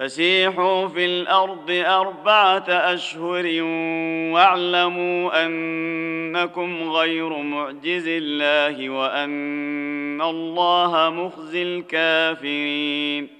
فسيحوا في الأرض أربعة أشهر واعلموا أنكم غير معجز الله وأن الله مخزي الكافرين.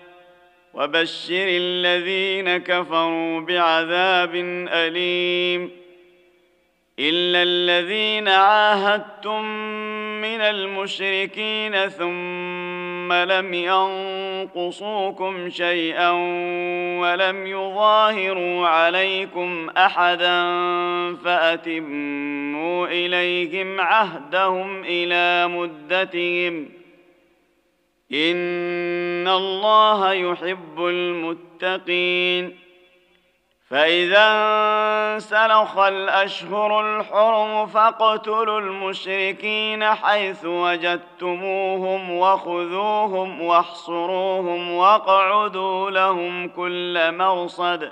وبشر الذين كفروا بعذاب أليم إلا الذين عاهدتم من المشركين ثم لم ينقصوكم شيئا ولم يظاهروا عليكم أحدا فأتموا إليهم عهدهم إلى مدتهم ان الله يحب المتقين فاذا انسلخ الأشهر الحرم فاقتلوا المشركين حيث وجدتموهم وخذوهم واحصروهم واقعدوا لهم كل مرصد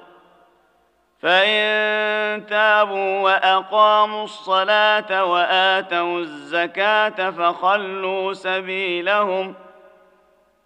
فان تابوا واقاموا الصلاه واتوا الزكاه فخلوا سبيلهم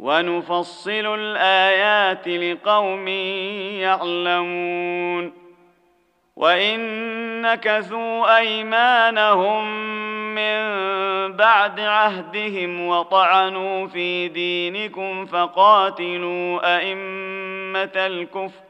ونفصل الآيات لقوم يعلمون وإن نكثوا أيمانهم من بعد عهدهم وطعنوا في دينكم فقاتلوا أئمة الكفر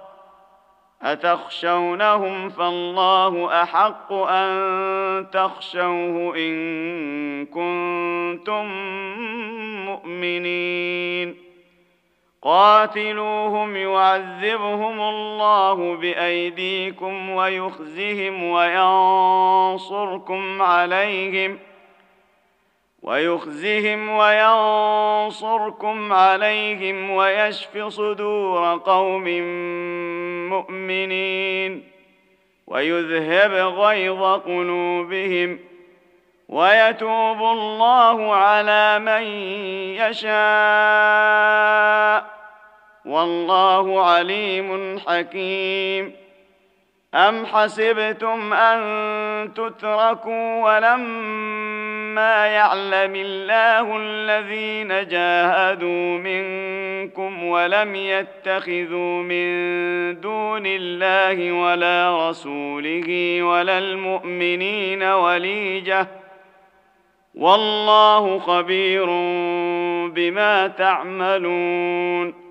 أتخشونهم فالله أحق أن تخشوه إن كنتم مؤمنين قاتلوهم يعذبهم الله بأيديكم ويخزهم وينصركم عليهم ويخزهم وينصركم عليهم ويشف صدور قوم مؤمنين ويذهب غيظ قلوبهم ويتوب الله على من يشاء والله عليم حكيم. أم حسبتم أن تتركوا ولما يعلم الله الذين جاهدوا منكم ولم يتخذوا من دون الله ولا رسوله ولا المؤمنين وليجه والله خبير بما تعملون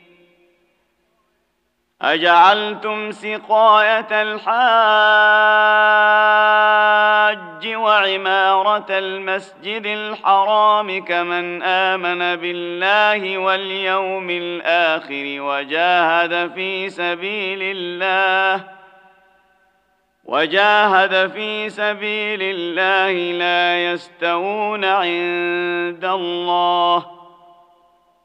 أجعلتم سقاية الحاج وعمارة المسجد الحرام كمن آمن بالله واليوم الآخر وجاهد في سبيل الله وجاهد في سبيل الله لا يستوون عند الله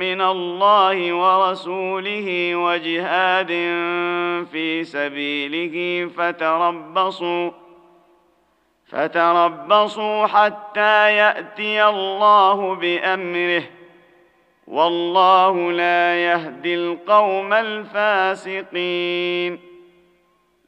من الله ورسوله وجهاد في سبيله فتربصوا فتربصوا حتى يأتي الله بأمره. والله لا يهدي القوم الفاسقين.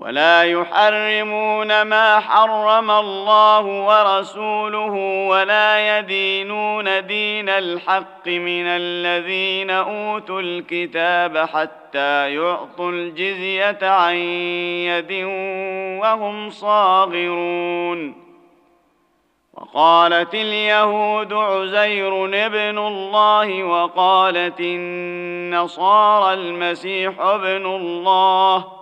ولا يحرمون ما حرم الله ورسوله ولا يدينون دين الحق من الذين أوتوا الكتاب حتى يعطوا الجزية عن يد وهم صاغرون. وقالت اليهود عزير ابن الله وقالت النصارى المسيح ابن الله.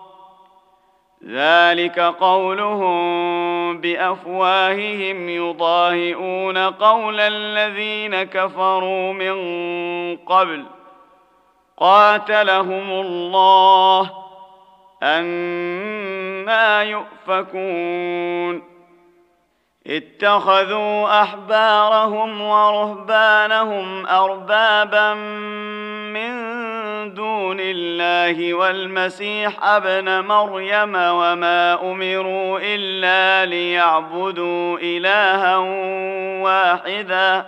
ذلك قولهم بأفواههم يضاهئون قول الذين كفروا من قبل. قاتلهم الله أنا يؤفكون. اتخذوا أحبارهم ورهبانهم أربابا من دون الله والمسيح ابن مريم وما أمروا إلا ليعبدوا إلها واحدا.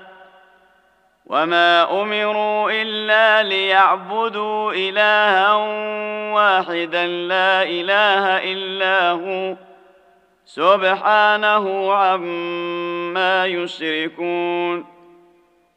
وما أمروا إلا ليعبدوا إلها واحدا. لا إله إلا هو. سبحانه عما يشركون.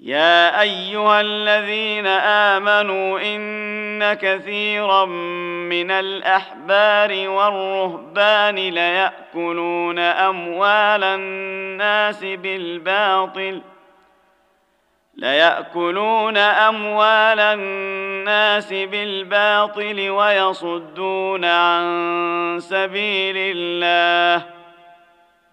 يا أيها الذين آمنوا إن كثيرا من الأحبار والرهبان ليأكلون أموال الناس بالباطل ليأكلون أموال الناس بالباطل ويصدون عن سبيل الله.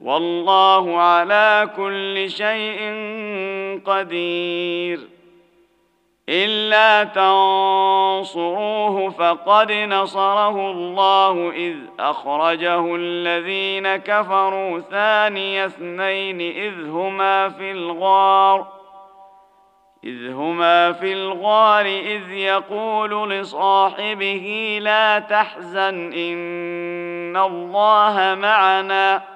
والله على كل شيء قدير. إلا تنصروه فقد نصره الله إذ أخرجه الذين كفروا ثاني اثنين إذ هما في الغار إذ هما في الغار إذ يقول لصاحبه لا تحزن إن الله معنا.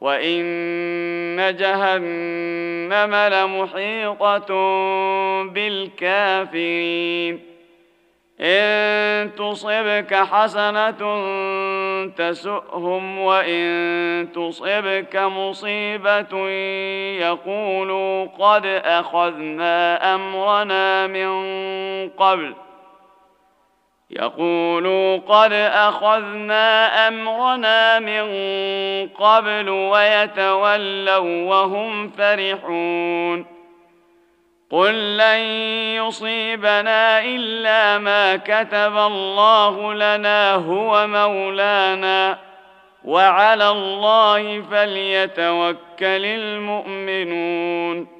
وان جهنم لمحيطه بالكافرين ان تصبك حسنه تسؤهم وان تصبك مصيبه يقولوا قد اخذنا امرنا من قبل يقولوا قد أخذنا أمرنا من قبل ويتولوا وهم فرحون. قل لن يصيبنا إلا ما كتب الله لنا هو مولانا. وعلى الله فليتوكل المؤمنون.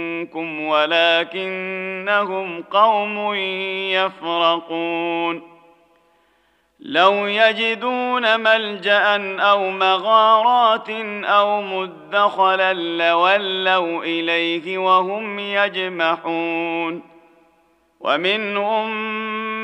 ولكنهم قوم يفرقون. لو يجدون ملجأ أو مغارات أو مدخلا لولوا إليه وهم يجمحون. ومنهم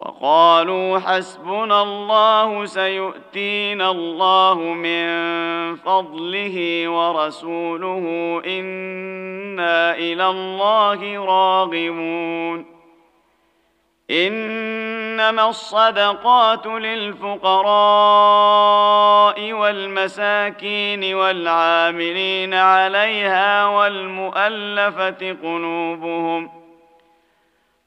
وقالوا حسبنا الله سيؤتينا الله من فضله ورسوله إنا إلى الله راغبون. إنما الصدقات للفقراء والمساكين والعاملين عليها والمؤلفة قلوبهم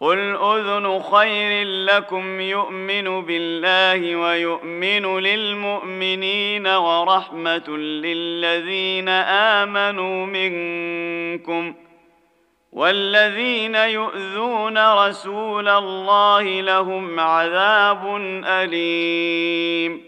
قل اذن خير لكم يؤمن بالله ويؤمن للمؤمنين ورحمه للذين امنوا منكم والذين يؤذون رسول الله لهم عذاب اليم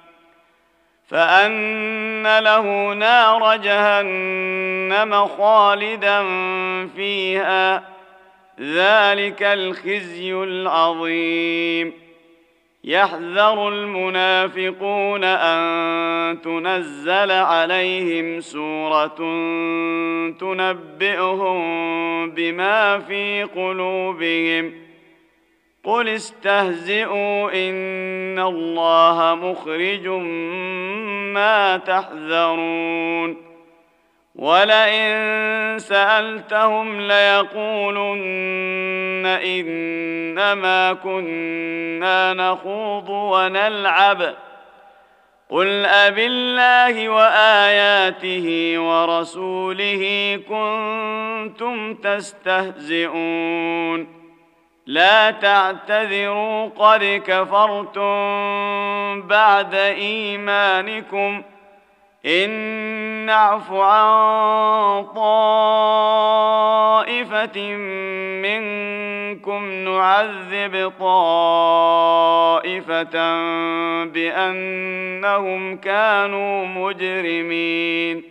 فأن له نار جهنم خالدا فيها ذلك الخزي العظيم يحذر المنافقون أن تنزل عليهم سورة تنبئهم بما في قلوبهم ۖ قل استهزئوا ان الله مخرج ما تحذرون ولئن سالتهم ليقولن انما كنا نخوض ونلعب قل أبالله وآياته ورسوله كنتم تستهزئون لا تعتذروا قد كفرتم بعد إيمانكم. إن نعف عن طائفة منكم نعذب طائفة بأنهم كانوا مجرمين.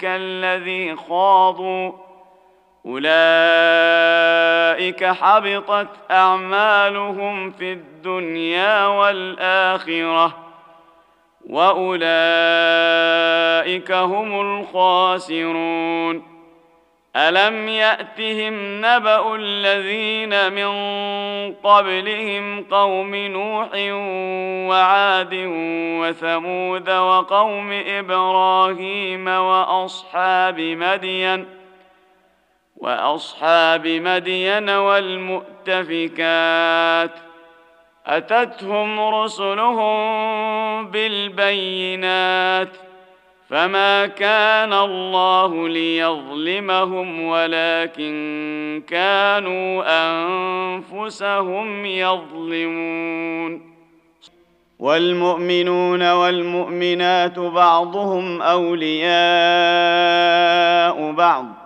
كالذي خاضوا. أولئك حبطت أعمالهم في الدنيا والآخرة. وأولئك هم الخاسرون. الم ياتهم نبا الذين من قبلهم قوم نوح وعاد وثمود وقوم إبراهيم واصحاب مدين واصحاب مدين والمؤتفكات اتتهم رسلهم بالبينات فما كان الله ليظلمهم ولكن كانوا انفسهم يظلمون والمؤمنون والمؤمنات بعضهم اولياء بعض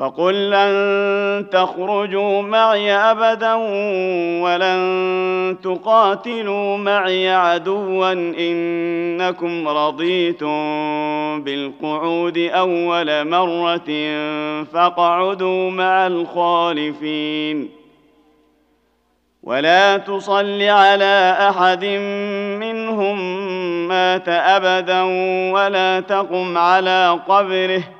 فقل لن تخرجوا معي أبدا ولن تقاتلوا معي عدوا إنكم رضيتم بالقعود أول مرة فاقعدوا مع الخالفين. ولا تصل على أحد منهم مات أبدا ولا تقم على قبره.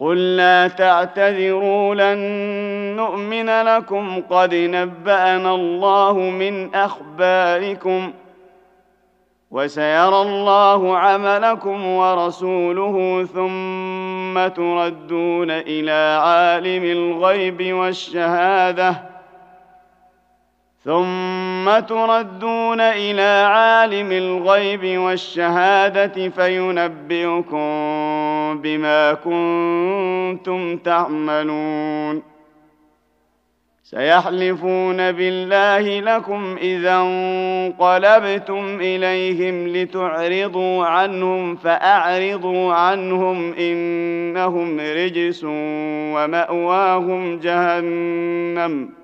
قل لا تعتذروا لن نؤمن لكم. قد نبأنا الله من أخباركم وسيرى الله عملكم ورسوله ثم تردون إلى عالم الغيب والشهادة. ثم تردون إلى عالم الغيب والشهاده فينبئكم بما كنتم تعملون سيحلفون بالله لكم اذا انقلبتم اليهم لتعرضوا عنهم فاعرضوا عنهم انهم رجس وماواهم جهنم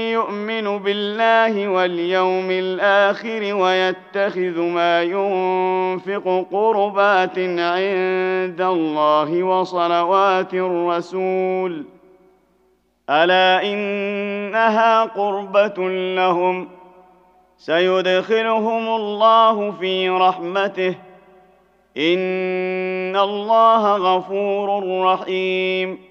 يؤمن بالله واليوم الآخر ويتخذ ما ينفق قربات عند الله وصلوات الرسول. ألا إنها قربة لهم؟ سيدخلهم الله في رحمته. إن الله غفور رحيم.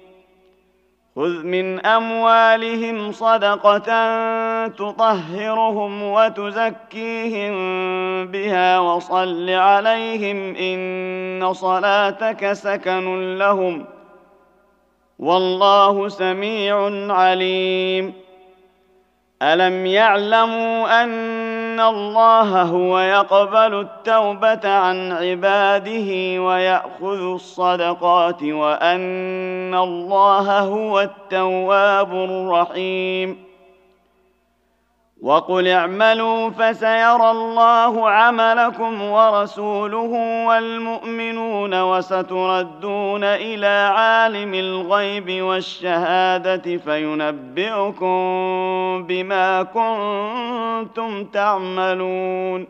خذ من اموالهم صدقه تطهرهم وتزكيهم بها وصل عليهم ان صلاتك سكن لهم والله سميع عليم. الم يعلموا ان الله هو يقبل التوبه عن عباده وياخذ الصدقات وان الله هو التواب الرحيم وقل اعملوا فسيرى الله عملكم ورسوله والمؤمنون وستردون إلى عالم الغيب والشهادة فينبئكم بما كنتم تعملون.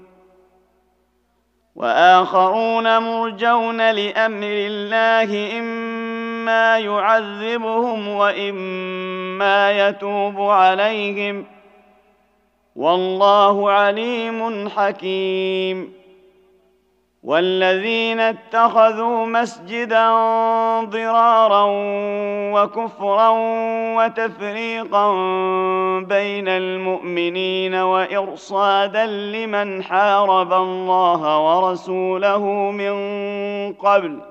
وآخرون مرجون لأمر الله إما يعذبهم وإما يتوب عليهم ۖ. والله عليم حكيم. والذين اتخذوا مسجدا ضرارا وكفرا وتفريقا بين المؤمنين وإرصادا لمن حارب الله ورسوله من قبل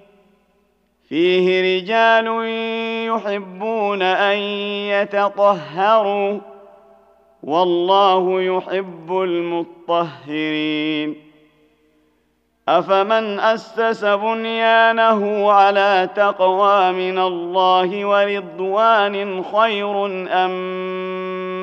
فيه رجال يحبون أن يتطهروا والله يحب المطهرين. أفمن أسس بنيانه على تقوى من الله ورضوان خير أم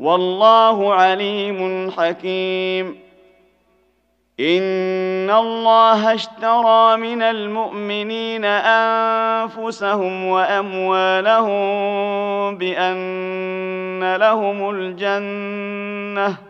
والله عليم حكيم. إن الله اشترى من المؤمنين أنفسهم وأموالهم بأن لهم الجنة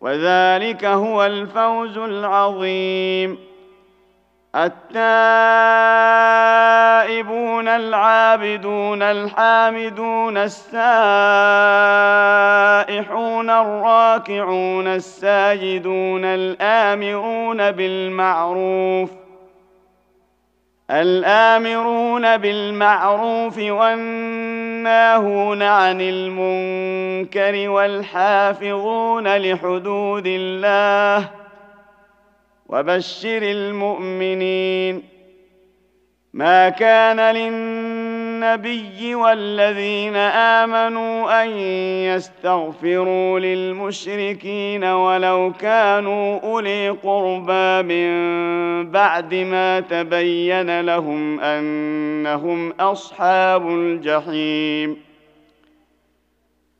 وذلك هو الفوز العظيم. التائبون العابدون الحامدون السائحون الراكعون الساجدون الآمرون بالمعروف الآمرون بالمعروف والناهون عن المنكر والحافظون لحدود الله وبشر المؤمنين ما كان للنبي والذين آمنوا أن يستغفروا للمشركين ولو كانوا أولي قربى من بعد ما تبين لهم أنهم أصحاب الجحيم.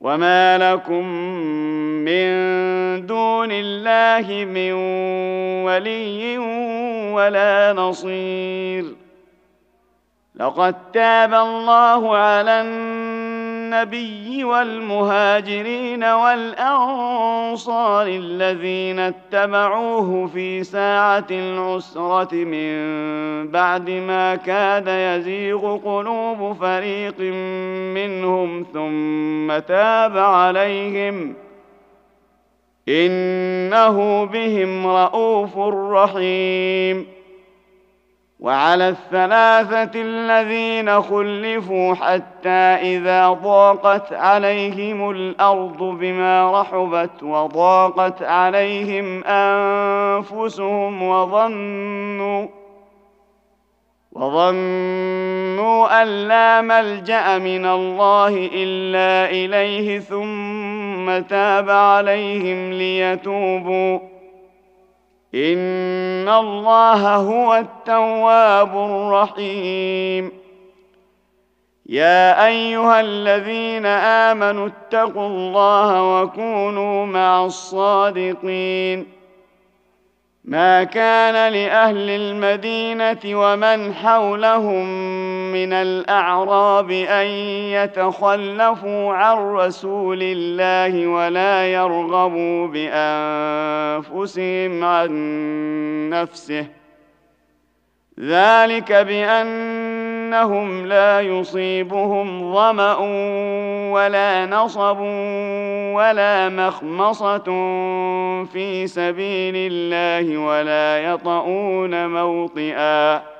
وما لكم من دون الله من ولي ولا نصير. لقد تاب الله على النبي والمهاجرين والأنصار الذين اتبعوه في ساعة العسرة من بعد ما كاد يزيغ قلوب فريق منهم ثم تاب عليهم إنه بهم رءوف رحيم وعلى الثلاثة الذين خلفوا حتى إذا ضاقت عليهم الأرض بما رحبت وضاقت عليهم أنفسهم وظنوا وظنوا أن لا ملجأ من الله إلا إليه ثم تاب عليهم ليتوبوا ان الله هو التواب الرحيم يا ايها الذين امنوا اتقوا الله وكونوا مع الصادقين ما كان لاهل المدينة ومن حولهم من الأعراب أن يتخلفوا عن رسول الله ولا يرغبوا بأنفسهم عن نفسه. ذلك بأنهم لا يصيبهم ظمأ ولا نصب ولا مخمصة في سبيل الله ولا يطؤون موطئا.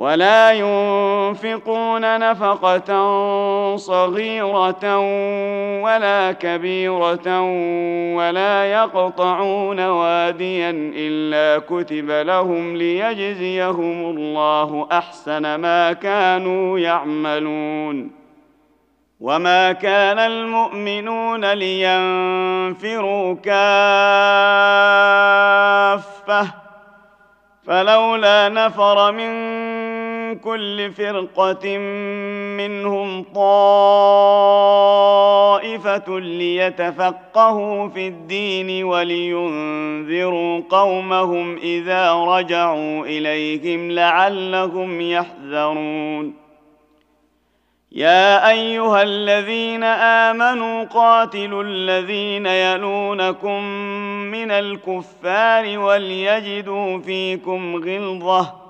ولا ينفقون نفقة صغيرة ولا كبيرة ولا يقطعون واديا إلا كتب لهم ليجزيهم الله أحسن ما كانوا يعملون. وما كان المؤمنون لينفروا كافة فلولا نفر من كل فرقة منهم طائفة ليتفقهوا في الدين ولينذروا قومهم إذا رجعوا إليهم لعلهم يحذرون. يا أيها الذين آمنوا قاتلوا الذين يلونكم من الكفار وليجدوا فيكم غلظة.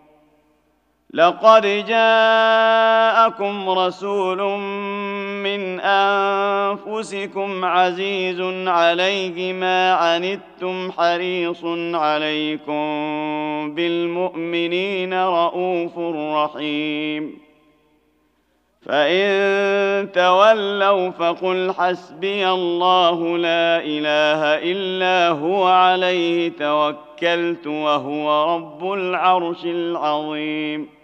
لقد جاءكم رسول من أنفسكم عزيز عليه ما عنتم حريص عليكم بالمؤمنين رءوف رحيم. فإن تولوا فقل حسبي الله لا إله إلا هو عليه توكلت وهو رب العرش العظيم.